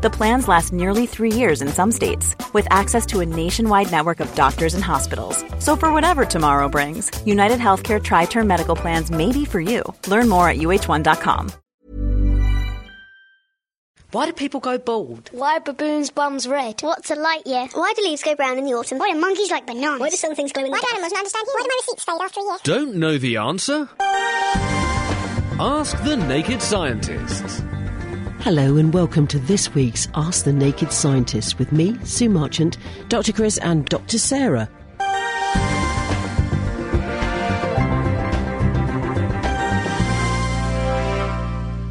The plans last nearly three years in some states, with access to a nationwide network of doctors and hospitals. So, for whatever tomorrow brings, United Healthcare Tri Term Medical Plans may be for you. Learn more at uh1.com. Why do people go bald? Why are baboons' bums red? What's a light year? Why do leaves go brown in the autumn? Why do monkeys like bananas? Why do some things glow in the Why do dark? animals not understand you? Why do my receipts fade after a year? Don't know the answer? Ask the Naked Scientists. Hello and welcome to this week's Ask the Naked Scientist with me, Sue Marchant, Dr. Chris, and Dr. Sarah.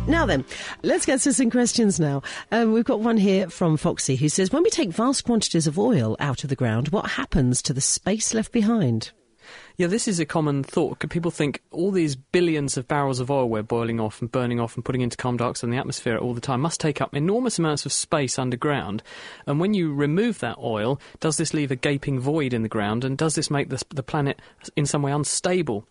Now then, let's get to some questions now. Um, we've got one here from Foxy who says, When we take vast quantities of oil out of the ground, what happens to the space left behind? Yeah, this is a common thought. People think all these billions of barrels of oil we're boiling off and burning off and putting into carbon dioxide in the atmosphere all the time must take up enormous amounts of space underground. And when you remove that oil, does this leave a gaping void in the ground? And does this make the, the planet in some way unstable?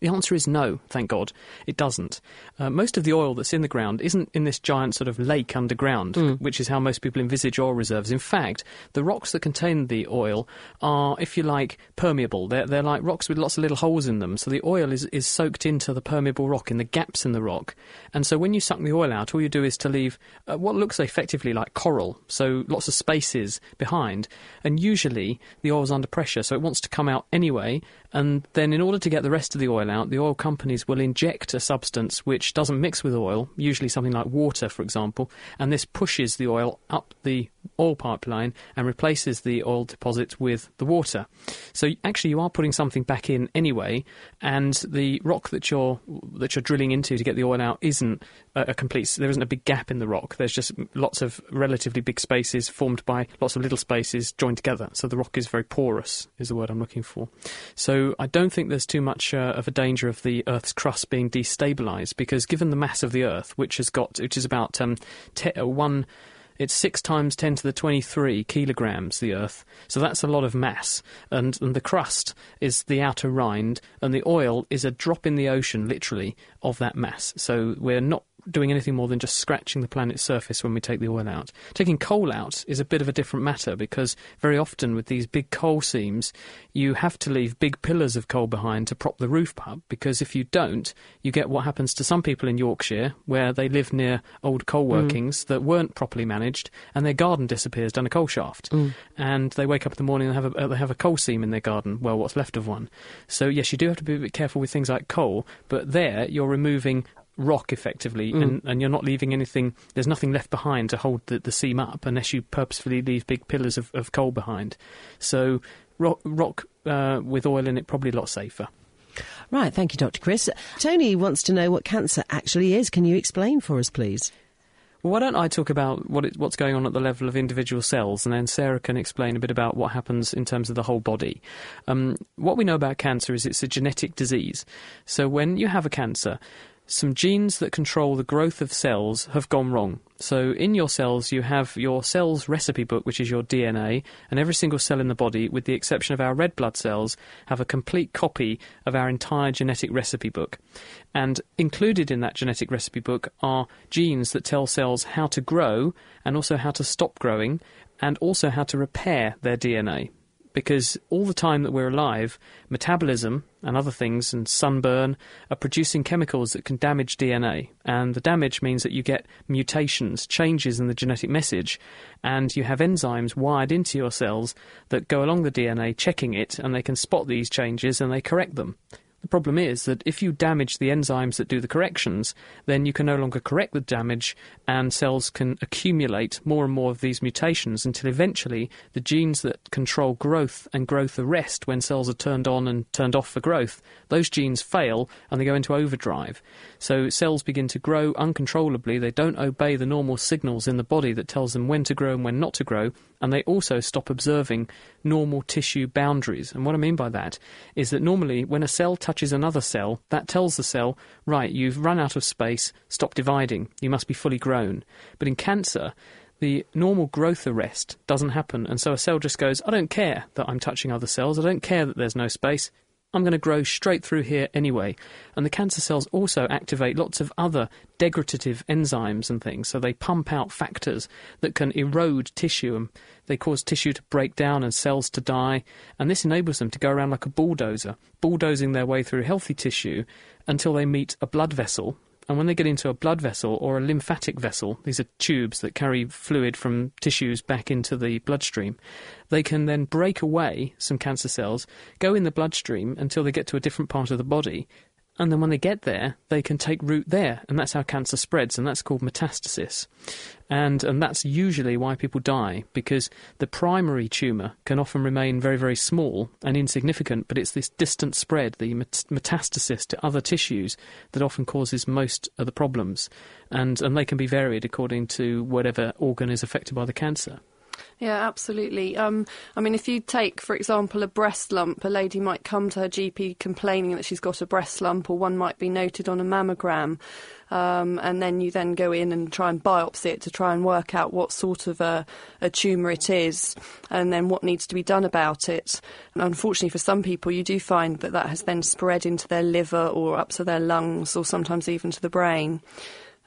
The answer is no, thank God. It doesn't. Uh, most of the oil that's in the ground isn't in this giant sort of lake underground, which is how most people envisage oil reserves. In fact, the rocks that contain the oil are, if you like, permeable. They're, they're like rocks with lots of little holes in them. So the oil is, is soaked into the permeable rock, in the gaps in the rock. And so when you suck the oil out, all you do is to leave uh, what looks effectively like coral, so lots of spaces behind. And usually the oil's under pressure, so it wants to come out anyway. And then, in order to get the rest of the oil out, the oil companies will inject a substance which doesn't mix with oil, usually something like water, for example, and this pushes the oil up the oil pipeline and replaces the oil deposit with the water. So actually, you are putting something back in anyway, and the rock that you're that you're drilling into to get the oil out isn't a, complete. There isn't a big gap in the rock. There's just lots of relatively big spaces formed by lots of little spaces joined together. So the rock is very porous, is the word I'm looking for. So I don't think there's too much uh, of a danger of the Earth's crust being destabilised because given the mass of the Earth, which has got which is about um, te- uh, one it's six times 10 to the 23 kilograms, the Earth. So that's a lot of mass. And, and the crust is the outer rind, and the oil is a drop in the ocean, literally, of that mass. So we're not doing anything more than just scratching the planet's surface when we take the oil out. Taking coal out is a bit of a different matter because very often with these big coal seams, you have to leave big pillars of coal behind to prop the roof up because if you don't, you get what happens to some people in Yorkshire where they live near old coal workings that weren't properly managed and their garden disappears down a coal shaft. And they wake up in the morning and have a, uh, they have a coal seam in their garden, well, what's left of one. So, yes, you do have to be a bit careful with things like coal, but there you're removing rock effectively and, and you're not leaving anything there's nothing left behind to hold the, the seam up unless you purposefully leave big pillars of, of coal behind so rock, rock uh, with oil in it probably a lot safer Right, thank you, Dr. Chris. Tony wants to know what cancer actually is. Can you explain for us, please? Well, why don't I talk about what it, what's going on at the level of individual cells, and then Sarah can explain a bit about what happens in terms of the whole body. Um, what we know about cancer is it's a genetic disease. So when you have a cancer, some genes that control the growth of cells have gone wrong. So in your cells, you have your cell's recipe book, which is your DNA, and every single cell in the body, with the exception of our red blood cells, have a complete copy of our entire genetic recipe book. And included in that genetic recipe book are genes that tell cells how to grow and also how to stop growing and also how to repair their DNA because all the time that we're alive, metabolism and other things and sunburn are producing chemicals that can damage DNA. And the damage means that you get mutations, changes in the genetic message, and you have enzymes wired into your cells that go along the DNA checking it, and they can spot these changes and they correct them. The problem is that if you damage the enzymes that do the corrections, then you can no longer correct the damage, and cells can accumulate more and more of these mutations until eventually the genes that control growth and growth arrest when cells are turned on and turned off for growth, those genes fail and they go into overdrive. So cells begin to grow uncontrollably, they don't obey the normal signals in the body that tells them when to grow and when not to grow, and they also stop observing normal tissue boundaries. And what I mean by that is that normally when a cell touches another cell, that tells the cell, right, you've run out of space, stop dividing, you must be fully grown. But in cancer, the normal growth arrest doesn't happen, and so a cell just goes, I don't care that I'm touching other cells, I don't care that there's no space, I'm going to grow straight through here anyway. And the cancer cells also activate lots of other degradative enzymes and things. So they pump out factors that can erode tissue and they cause tissue to break down and cells to die. And this enables them to go around like a bulldozer, bulldozing their way through healthy tissue until they meet a blood vessel and when they get into a blood vessel or a lymphatic vessel, these are tubes that carry fluid from tissues back into the bloodstream, they can then break away some cancer cells, go in the bloodstream until they get to a different part of the body, and then when they get there, they can take root there, and that's how cancer spreads, and that's called metastasis. And, and that's usually why people die, because the primary tumour can often remain very, very small and insignificant, but it's this distant spread, the metastasis to other tissues, that often causes most of the problems. And, and they can be varied according to whatever organ is affected by the cancer. Yeah, absolutely. Um, I mean, if you take, for example, a breast lump, a lady might come to her GP complaining that she's got a breast lump, or one might be noted on a mammogram. Um, and then you then go in and try and biopsy it to try and work out what sort of a, a tumour it is and then what needs to be done about it. And unfortunately, for some people, you do find that that has then spread into their liver or up to their lungs or sometimes even to the brain.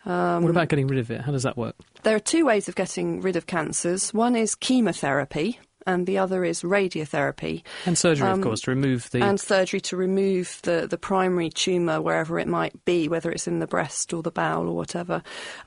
Um, what about getting rid of it? How does that work? There are two ways of getting rid of cancers. One is chemotherapy, and the other is radiotherapy. And surgery, um, of course, to remove the. And surgery to remove the, the primary tumour wherever it might be, whether it's in the breast or the bowel or whatever.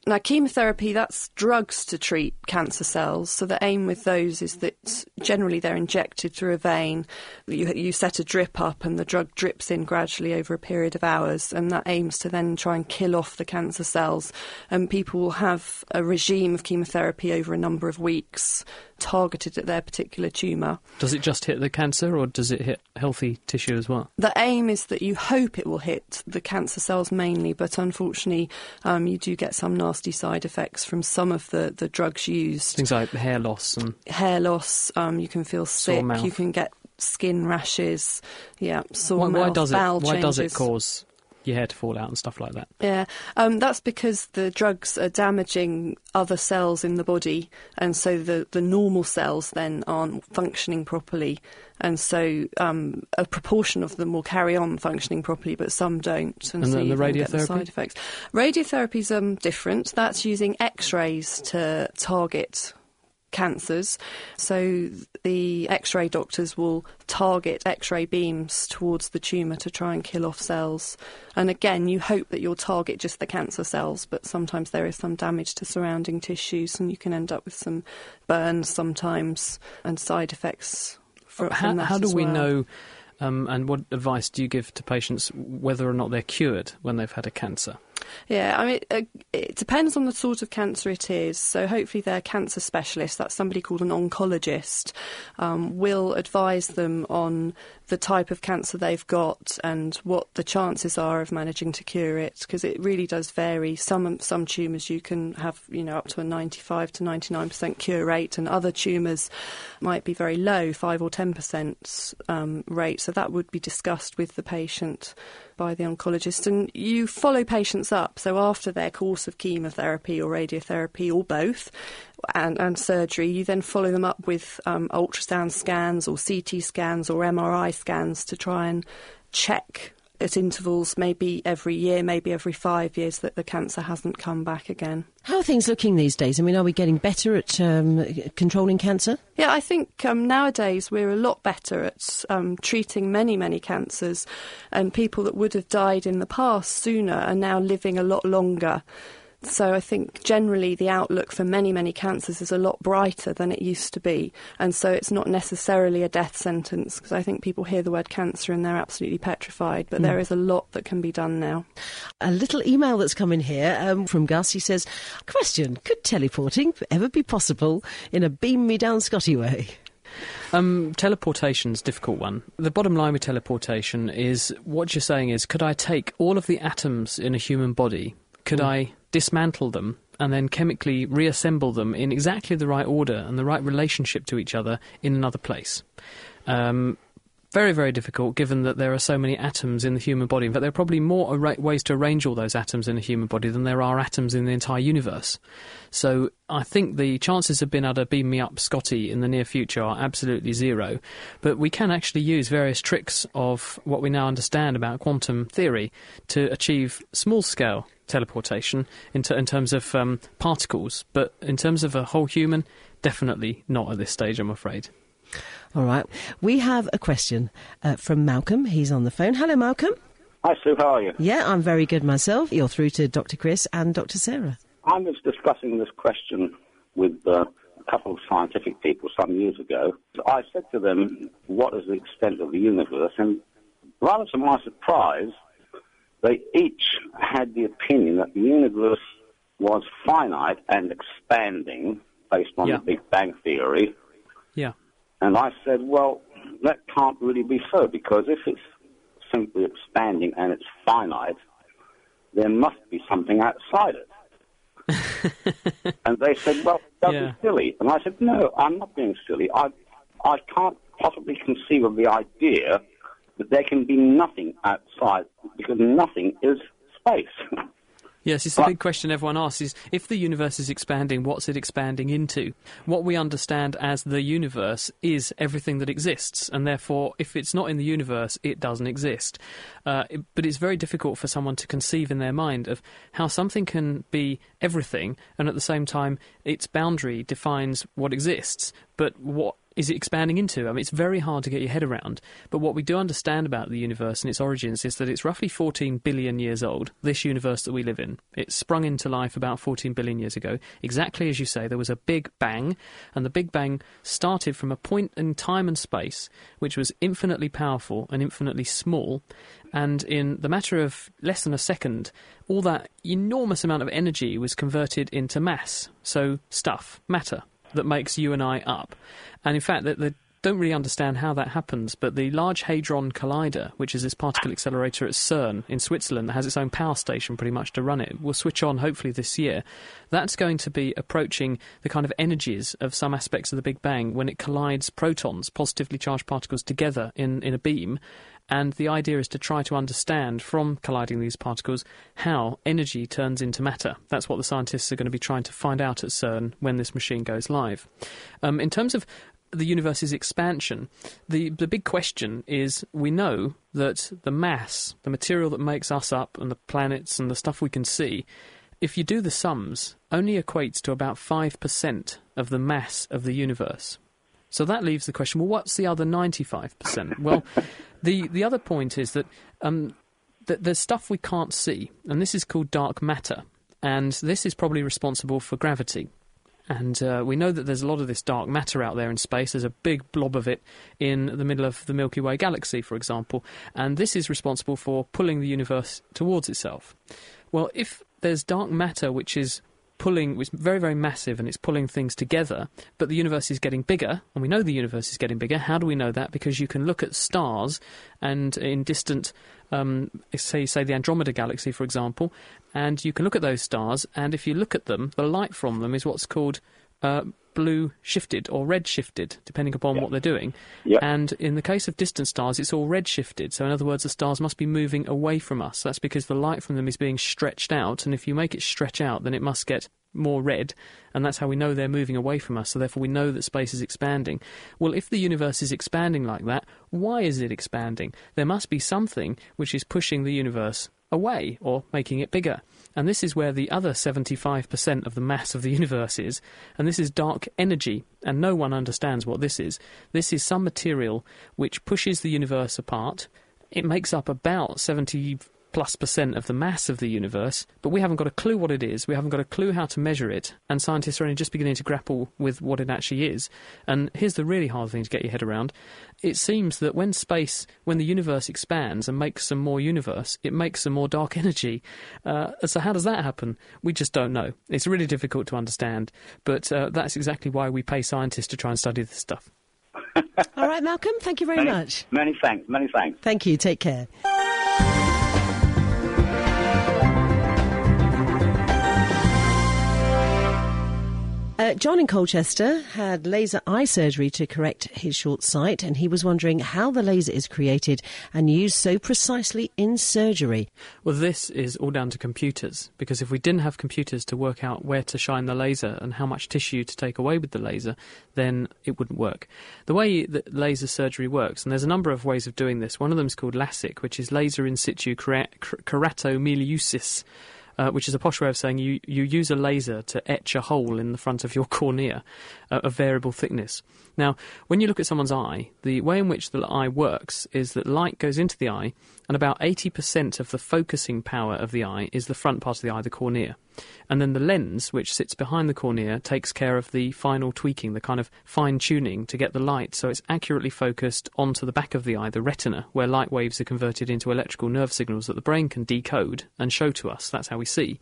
Now, chemotherapy, that's drugs to treat cancer cells. So the aim with those is that generally they're injected through a vein. You, you set a drip up and the drug drips in gradually over a period of hours, and that aims to then try and kill off the cancer cells. And people will have a regime of chemotherapy over a number of weeks targeted at their particular tumour. Does it just hit the cancer or does it hit healthy tissue as well? The aim is that you hope it will hit the cancer cells mainly, but unfortunately, um, you do get some nasty side effects from some of the, the drugs used. Things like hair loss and. Hair loss, um, you can feel sick, you can get skin rashes, yeah, sore why, mouth, why does it, Why changes. does it cause your hair to fall out and stuff like that. Yeah, um, that's because the drugs are damaging other cells in the body, and so the, the normal cells then aren't functioning properly, and so um, a proportion of them will carry on functioning properly, but some don't, and, and so the, the radiotherapy the side effects. Radiotherapy is um, different. That's using X-rays to target cancers. So the x ray doctors will target x ray beams towards the tumour to try and kill off cells. And again, you hope that you'll target just the cancer cells, but sometimes there is some damage to surrounding tissues and you can end up with some burns sometimes and side effects. From, how, from how do we well. know? Um, and what advice do you give to patients whether or not they're cured when they've had a cancer? Yeah, I mean, uh, it depends on the sort of cancer it is. So hopefully their cancer specialist, that's somebody called an oncologist, um, will advise them on the type of cancer they've got and what the chances are of managing to cure it, because it really does vary. Some some tumours you can have, you know, up to a 95 to 99% cure rate, and other tumours might be very low, 5 or 10% um, rate. So that would be discussed with the patient by the oncologist. And you follow patients up. So after their course of chemotherapy or radiotherapy or both, and, and surgery, you then follow them up with um, ultrasound scans or CT scans or MRI scans to try and check at intervals, maybe every year, maybe every five years, that the cancer hasn't come back again. How are things looking these days? I mean, are we getting better at um, controlling cancer? Yeah, I think um, nowadays we're a lot better at um, treating many, many cancers, and people that would have died in the past sooner are now living a lot longer. So I think generally the outlook for many, many cancers is a lot brighter than it used to be. And so it's not necessarily a death sentence because I think people hear the word cancer and they're absolutely petrified. But mm. there is a lot that can be done now. A little email that's come in here um, from Gus. He says, Question Could teleporting ever be possible in a beam me down Scotty way? Um, teleportation's a difficult one. The bottom line with teleportation is what you're saying is could I take all of the atoms in a human body? Could mm. I dismantle them and then chemically reassemble them in exactly the right order and the right relationship to each other in another place. Um, very, very difficult given that there are so many atoms in the human body. In fact, there are probably more arra- ways to arrange all those atoms in a human body than there are atoms in the entire universe. So I think the chances of being able to beam me up Scotty in the near future are absolutely zero. But we can actually use various tricks of what we now understand about quantum theory to achieve small scale teleportation in, in terms of um, particles. But in terms of a whole human, definitely not at this stage, I'm afraid. All right. We have a question uh, from Malcolm. He's on the phone. Hello, Malcolm. Hi, Sue. How are you? Yeah, I'm very good myself. You're through to Dr. Chris and Dr. Sarah. I was discussing this question with uh, a couple of scientific people some years ago. I said to them, What is the extent of the universe? And rather to my surprise, they each had the opinion that the universe was finite and expanding based on Yeah. the Big Bang Theory. Yeah. And I said, well, that can't really be so because if it's simply expanding and it's finite, there must be something outside it. and they said, well, don't Yeah. silly. And I said, no, I'm not being silly. I, I can't possibly conceive of the idea that there can be nothing outside because nothing is space. Yes, it's the big question everyone asks is if the universe is expanding, what's it expanding into? What we understand as the universe is everything that exists, and therefore, if it's not in the universe, it doesn't exist. Uh, it- but it's very difficult for someone to conceive in their mind of how something can be everything, and at the same time, its boundary defines what exists, but what is it expanding into? I mean, it's very hard to get your head around. But what we do understand about the universe and its origins is that it's roughly 14 billion years old, this universe that we live in. It sprung into life about 14 billion years ago. Exactly as you say, there was a big bang, and the big bang started from a point in time and space which was infinitely powerful and infinitely small. And in the matter of less than a second, all that enormous amount of energy was converted into mass, so stuff, matter that makes you and I up. And in fact, that they don't really understand how that happens, but the Large Hadron Collider, which is this particle accelerator at CERN in Switzerland that has its own power station pretty much to run it, will switch on hopefully this year. That's going to be approaching the kind of energies of some aspects of the Big Bang when it collides protons, positively charged particles, together in, in a beam. And the idea is to try to understand from colliding these particles how energy turns into matter. That's what the scientists are going to be trying to find out at CERN when this machine goes live. Um, in terms of the universe's expansion, the, the big question is we know that the mass, the material that makes us up, and the planets and the stuff we can see, if you do the sums, only equates to about 5% of the mass of the universe. So that leaves the question well, what's the other 95%? well, the, the other point is that, um, that there's stuff we can't see, and this is called dark matter, and this is probably responsible for gravity. And uh, we know that there's a lot of this dark matter out there in space. There's a big blob of it in the middle of the Milky Way galaxy, for example. And this is responsible for pulling the universe towards itself. Well, if there's dark matter which is pulling, is very, very massive and it's pulling things together, but the universe is getting bigger, and we know the universe is getting bigger. How do we know that? Because you can look at stars and in distant, um, say, say the Andromeda galaxy, for example, and you can look at those stars, and if you look at them, the light from them is what's called uh, blue shifted or red shifted, depending upon what they're doing. Yep. And in the case of distant stars, it's all red shifted. So, in other words, the stars must be moving away from us. That's because the light from them is being stretched out, and if you make it stretch out, then it must get more red, and that's how we know they're moving away from us. So, therefore, we know that space is expanding. Well, if the universe is expanding like that, why is it expanding? There must be something which is pushing the universe away or making it bigger. And this is where the other 75% of the mass of the universe is, and this is dark energy, and no one understands what this is. This is some material which pushes the universe apart. It makes up about 70 plus percent of the mass of the universe, but we haven't got a clue what it is. We haven't got a clue how to measure it, and scientists are only just beginning to grapple with what it actually is. And here's the really hard thing to get your head around. It seems that when space, when the universe expands and makes some more universe, it makes some more dark energy. Uh, so how does that happen? We just don't know. It's really difficult to understand, but uh, that's exactly why we pay scientists to try and study this stuff. All right, Malcolm, thank you very many, much. Many thanks. Many thanks. Thank you. Take care. Uh, John in Colchester had laser eye surgery to correct his short sight, and he was wondering how the laser is created and used so precisely in surgery. Well, this is all down to computers, because if we didn't have computers to work out where to shine the laser and how much tissue to take away with the laser, then it wouldn't work. The way that laser surgery works, and there's a number of ways of doing this, one of them is called LASIK, which is laser in situ keratomileusis uh, which is a posh way of saying you, you use a laser to etch a hole in the front of your cornea uh, of variable thickness. Now, when you look at someone's eye, the way in which the eye works is that light goes into the eye, and about 80% of the focusing power of the eye is the front part of the eye, the cornea. And then the lens, which sits behind the cornea, takes care of the final tweaking, the kind of fine tuning to get the light so it's accurately focused onto the back of the eye, the retina, where light waves are converted into electrical nerve signals that the brain can decode and show to us. That's how we see.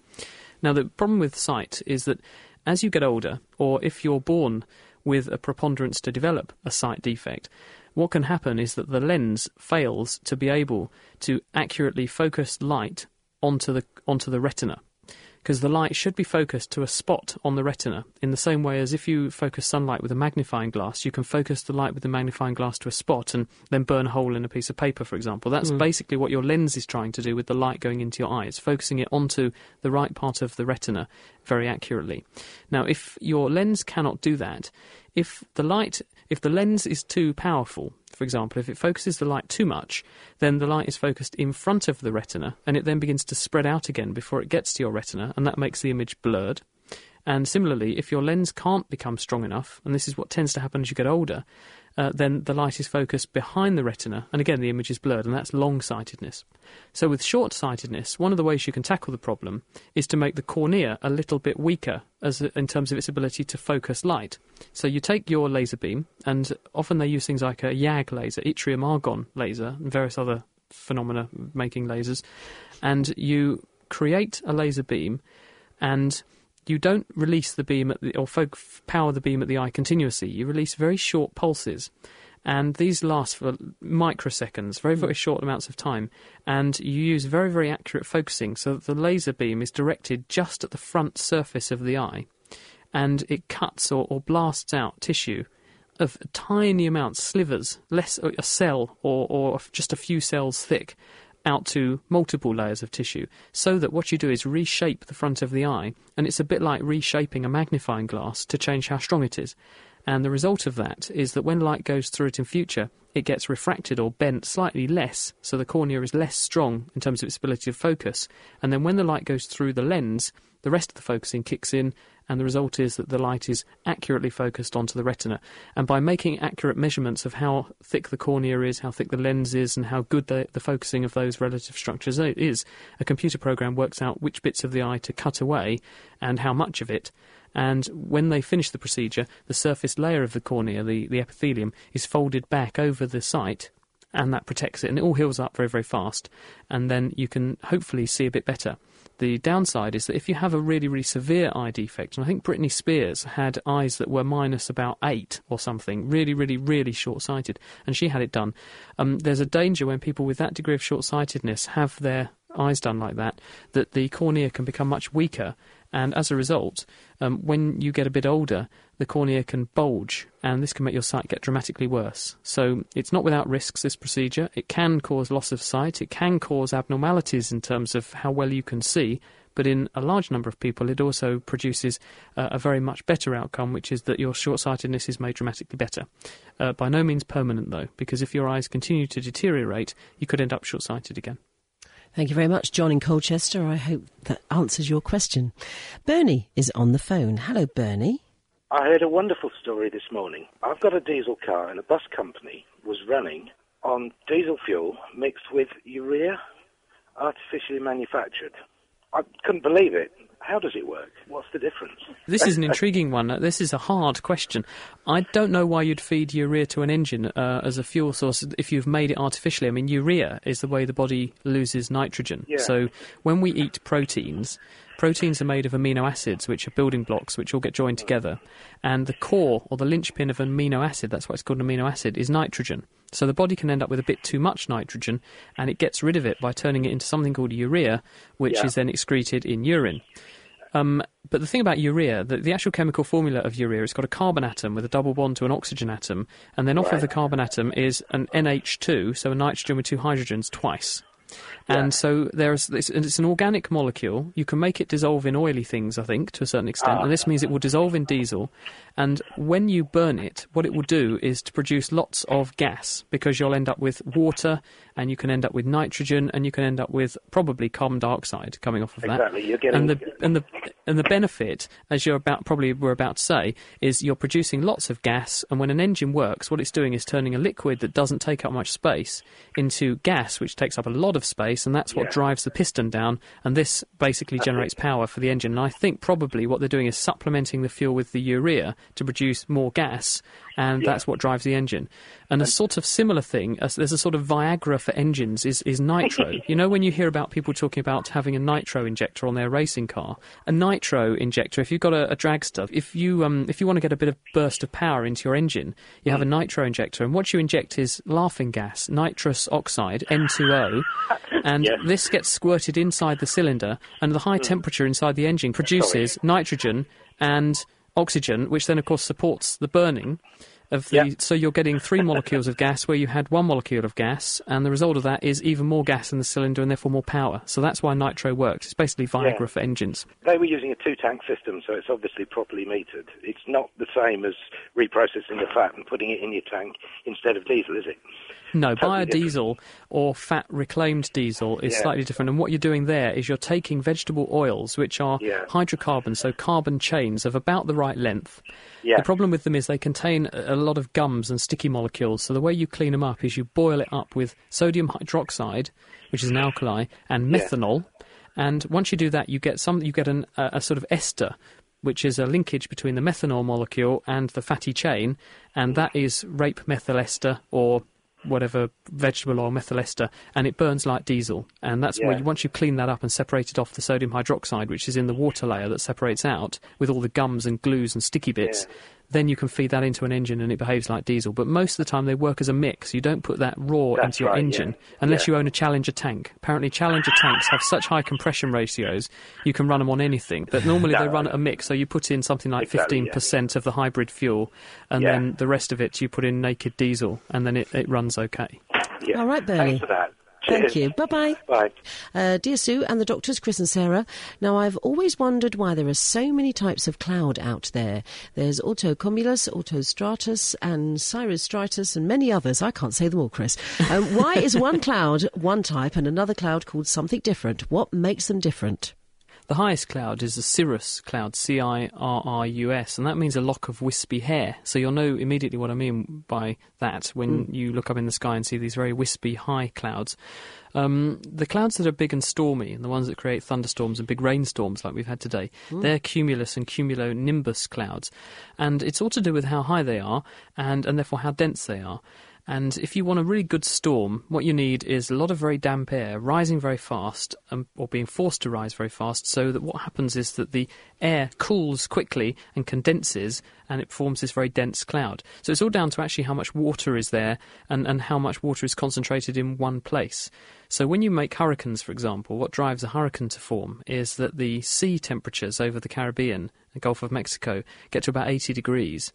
Now, the problem with sight is that as you get older, or if you're born with a preponderance to develop a sight defect, what can happen is that the lens fails to be able to accurately focus light onto the onto the retina because the light should be focused to a spot on the retina in the same way as if you focus sunlight with a magnifying glass, you can focus the light with the magnifying glass to a spot and then burn a hole in a piece of paper, for example. That's mm. basically what your lens is trying to do with the light going into your eye. It's focusing it onto the right part of the retina very accurately. Now, if your lens cannot do that, if the light if the lens is too powerful, for example, if it focuses the light too much, then the light is focused in front of the retina and it then begins to spread out again before it gets to your retina, and that makes the image blurred. And similarly, if your lens can't become strong enough, and this is what tends to happen as you get older, uh, then the light is focused behind the retina, and again the image is blurred, and that's long sightedness. So, with short sightedness, one of the ways you can tackle the problem is to make the cornea a little bit weaker as in terms of its ability to focus light. So, you take your laser beam, and often they use things like a YAG laser, yttrium argon laser, and various other phenomena making lasers, and you create a laser beam and you don't release the beam at the, or fo- power the beam at the eye continuously. You release very short pulses, and these last for microseconds, very very short amounts of time. And you use very very accurate focusing, so that the laser beam is directed just at the front surface of the eye, and it cuts or, or blasts out tissue of tiny amounts, slivers, less a cell or, or just a few cells thick, out to multiple layers of tissue so that what you do is reshape the front of the eye and it's a bit like reshaping a magnifying glass to change how strong it is. And the result of that is that when light goes through it in future, it gets refracted or bent slightly less, so the cornea is less strong in terms of its ability to focus. And then when the light goes through the lens, the rest of the focusing kicks in and the result is that the light is accurately focused onto the retina. And by making accurate measurements of how thick the cornea is, how thick the lens is, and how good the, the focusing of those relative structures is, a computer program works out which bits of the eye to cut away and how much of it. And when they finish the procedure, the surface layer of the cornea, the, the epithelium, is folded back over the site and that protects it, and it all heals up very, very fast, and then you can hopefully see a bit better. The downside is that if you have a really, really severe eye defect, and I think Britney Spears had eyes that were minus about eight or something, really, really, really short sighted, and she had it done. Um, there's a danger when people with that degree of short sightedness have their eyes done like that, that the cornea can become much weaker and as a result, um, when you get a bit older, the cornea can bulge, and this can make your sight get dramatically worse. So it's not without risks, this procedure. It can cause loss of sight, it can cause abnormalities in terms of how well you can see, but in a large number of people, it also produces uh, a very much better outcome, which is that your short sightedness is made dramatically better. Uh, by no means permanent, though, because if your eyes continue to deteriorate, you could end up short sighted again. Thank you very much, John in Colchester. I hope that answers your question. Bernie is on the phone. Hello, Bernie. I heard a wonderful story this morning. I've got a diesel car, and a bus company was running on diesel fuel mixed with urea, artificially manufactured. I couldn't believe it. How does it work? What's the difference? This is an intriguing one. This is a hard question. I don't know why you'd feed urea to an engine uh, as a fuel source if you've made it artificially. I mean, urea is the way the body loses nitrogen. Yeah. So when we eat proteins, Proteins are made of amino acids, which are building blocks, which all get joined together. And the core, or the linchpin of an amino acid, that's why it's called an amino acid, is nitrogen. So the body can end up with a bit too much nitrogen, and it gets rid of it by turning it into something called urea, which Yeah. is then excreted in urine. Um, but the thing about urea, the, the actual chemical formula of urea, it's got a carbon atom with a double bond to an oxygen atom, and then off of the carbon atom is an NH2, so a nitrogen with two hydrogens twice. And so there's it's, it's an organic molecule. You can make it dissolve in oily things, I think, to a certain extent, and this ah. means it will dissolve in diesel. And when you burn it, what it will do is to produce lots of gas because you'll end up with water, and you can end up with nitrogen, and you can end up with probably carbon dioxide coming off of that. Exactly, you're getting- and the and the and the benefit, as you're about probably were about to say, is you're producing lots of gas, and when an engine works, what it's doing is turning a liquid that doesn't take up much space into gas, which takes up a lot of space, and that's what Yeah. drives the piston down, and this basically generates power for the engine. And I think probably what they're doing is supplementing the fuel with the urea to produce more gas, and that's what drives the engine. And a sort of similar thing, there's a sort of Viagra for engines, is, is nitro. you know, when you hear about people talking about having a nitro injector on their racing car, a nitro injector, if you've got a, a dragster, if you um, if you want to get a bit of burst of power into your engine, you have a nitro injector, and what you inject is laughing gas, nitrous oxide, N2O, and this gets squirted inside the cylinder, and the high temperature inside the engine produces nitrogen and oxygen, which then, of course, supports the burning of the. Yeah. So you're getting three molecules of gas where you had one molecule of gas, and the result of that is even more gas in the cylinder and therefore more power. So that's why nitro works. It's basically Viagra Yeah. for engines. They were using a two-tank system, so it's obviously properly metered. It's not the same as reprocessing the fat and putting it in your tank instead of diesel, is it? No, Totally biodiesel or fat reclaimed diesel is Yeah. slightly different. And what you're doing there is you're taking vegetable oils, which are Yeah. hydrocarbons, so carbon chains of about the right length. Yeah. The problem with them is they contain a lot of gums and sticky molecules. So the way you clean them up is you boil it up with sodium hydroxide, which is an alkali, and methanol. And once you do that, you get some. You get an, a, a sort of ester, which is a linkage between the methanol molecule and the fatty chain, and mm. that is rape methyl ester or whatever vegetable oil methyl ester, and it burns like diesel. And that's where Yeah. you, once you clean that up and separate it off the sodium hydroxide, which is in the water layer that separates out with all the gums and glues and sticky bits. Then you can feed that into an engine and it behaves like diesel. But most of the time they work as a mix. You don't put that raw That's into your right, engine yeah. unless Yeah. you own a Challenger tank. Apparently, Challenger tanks have such high compression ratios you can run them on anything. But normally they run at a mix, so you put in something like Exactly, 15% of the hybrid fuel, and Yeah. then the rest of it you put in naked diesel, and then it, it runs okay. Yeah. All right, Bernie. Thanks for that. Thank Cheers. you. Bye bye. Bye. Uh, dear Sue and the doctors, Chris and Sarah. Now, I've always wondered why there are so many types of cloud out there. There's altocumulus, altostratus, and cirrostratus, and many others. I can't say them all, Chris. Um, why is one cloud one type and another cloud called something different? What makes them different? The highest cloud is the cirrus cloud, C I R R U S, and that means a lock of wispy hair. So you'll know immediately what I mean by that when you look up in the sky and see these very wispy high clouds. Um, the clouds that are big and stormy, and the ones that create thunderstorms and big rainstorms like we've had today, they're cumulus and cumulonimbus clouds. And it's all to do with how high they are and, and therefore how dense they are. And if you want a really good storm, what you need is a lot of very damp air rising very fast, um, or being forced to rise very fast, so that what happens is that the air cools quickly and condenses, and it forms this very dense cloud. So it's all down to actually how much water is there and, and how much water is concentrated in one place. So when you make hurricanes, for example, what drives a hurricane to form is that the sea temperatures over the Caribbean, the Gulf of Mexico, get to about 80 degrees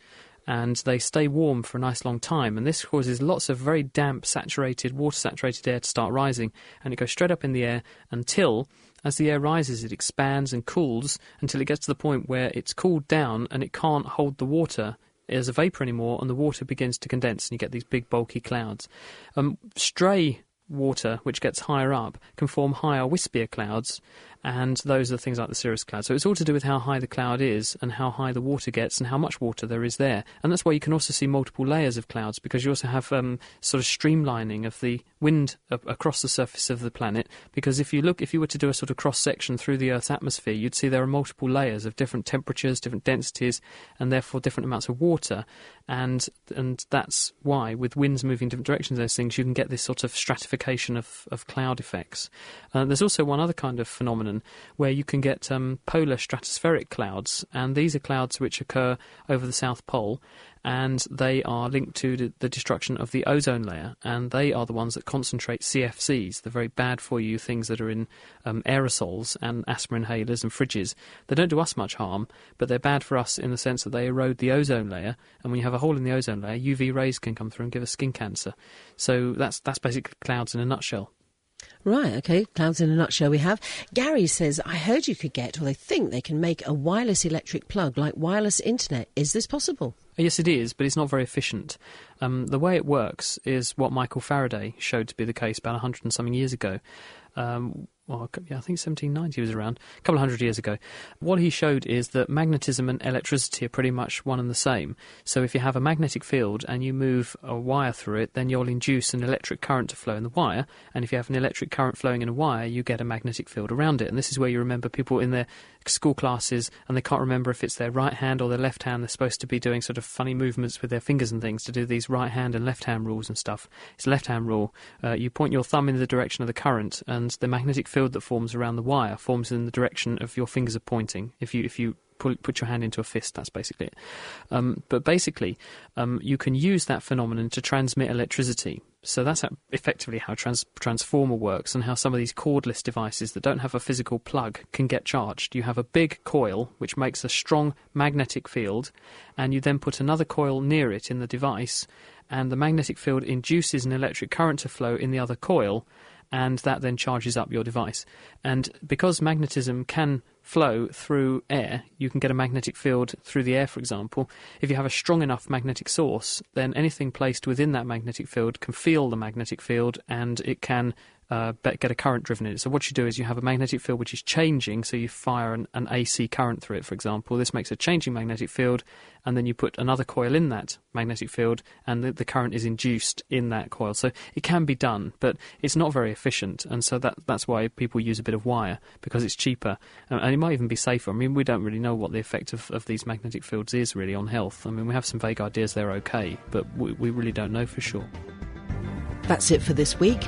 and they stay warm for a nice long time. And this causes lots of very damp, saturated, water saturated air to start rising, and it goes straight up in the air until, as the air rises, it expands and cools until it gets to the point where it's cooled down and it can't hold the water as a vapour anymore, and the water begins to condense, and you get these big, bulky clouds. Um, stray water, which gets higher up, can form higher, wispier clouds, and those are things like the cirrus cloud. So it's all to do with how high the cloud is and how high the water gets and how much water there is there. And that's why you can also see multiple layers of clouds because you also have um, sort of streamlining of the wind a- across the surface of the planet. Because if you look, if you were to do a sort of cross section through the Earth's atmosphere, you'd see there are multiple layers of different temperatures, different densities, and therefore different amounts of water. And and that's why, with winds moving in different directions, those things, you can get this sort of stratification of, of cloud effects. Uh, there's also one other kind of phenomenon phenomenon where you can get um, polar stratospheric clouds, and these are clouds which occur over the South Pole, and they are linked to the, destruction of the ozone layer, and they are the ones that concentrate CFCs, the very bad for you things that are in um, aerosols and asthma inhalers and fridges. They don't do us much harm, but they're bad for us in the sense that they erode the ozone layer, and when you have a hole in the ozone layer, UV rays can come through and give us skin cancer. So that's that's basically clouds in a nutshell. Right, okay, clouds in a nutshell we have. Gary says, I heard you could get, or they think they can make a wireless electric plug like wireless internet. Is this possible? Yes, it is, but it's not very efficient. Um, the way it works is what Michael Faraday showed to be the case about a hundred and something years ago. Um, well, yeah, I think 1790 was around, a couple of hundred years ago. What he showed is that magnetism and electricity are pretty much one and the same. So if you have a magnetic field and you move a wire through it, then you'll induce an electric current to flow in the wire. And if you have an electric current flowing in a wire, you get a magnetic field around it. And this is where you remember people in their school classes and they can't remember if it's their right hand or their left hand. They're supposed to be doing sort of funny movements with their fingers and things to do these right hand and left hand rules and stuff. It's left hand rule. Uh, you point your thumb in the direction of the current, and the magnetic field that forms around the wire forms in the direction of your fingers are pointing. If you if you pull, put your hand into a fist, that's basically it. Um, but basically, um, you can use that phenomenon to transmit electricity. So that's effectively how trans- transformer works and how some of these cordless devices that don't have a physical plug can get charged. You have a big coil which makes a strong magnetic field, and you then put another coil near it in the device, and the magnetic field induces an electric current to flow in the other coil, and that then charges up your device. And because magnetism can flow through air, you can get a magnetic field through the air, for example. If you have a strong enough magnetic source, then anything placed within that magnetic field can feel the magnetic field and it can uh, get a current driven in it. So what you do is you have a magnetic field which is changing, so you fire an, an, AC current through it, for example. This makes a changing magnetic field, and then you put another coil in that magnetic field, and the, the current is induced in that coil. So it can be done, but it's not very efficient, and so that that's why people use a bit of wire because it's cheaper, and, and it might even be safer. I mean, we don't really know what the effect of, of these magnetic fields is really on health. I mean, we have some vague ideas they're okay, but we, we really don't know for sure. That's it for this week.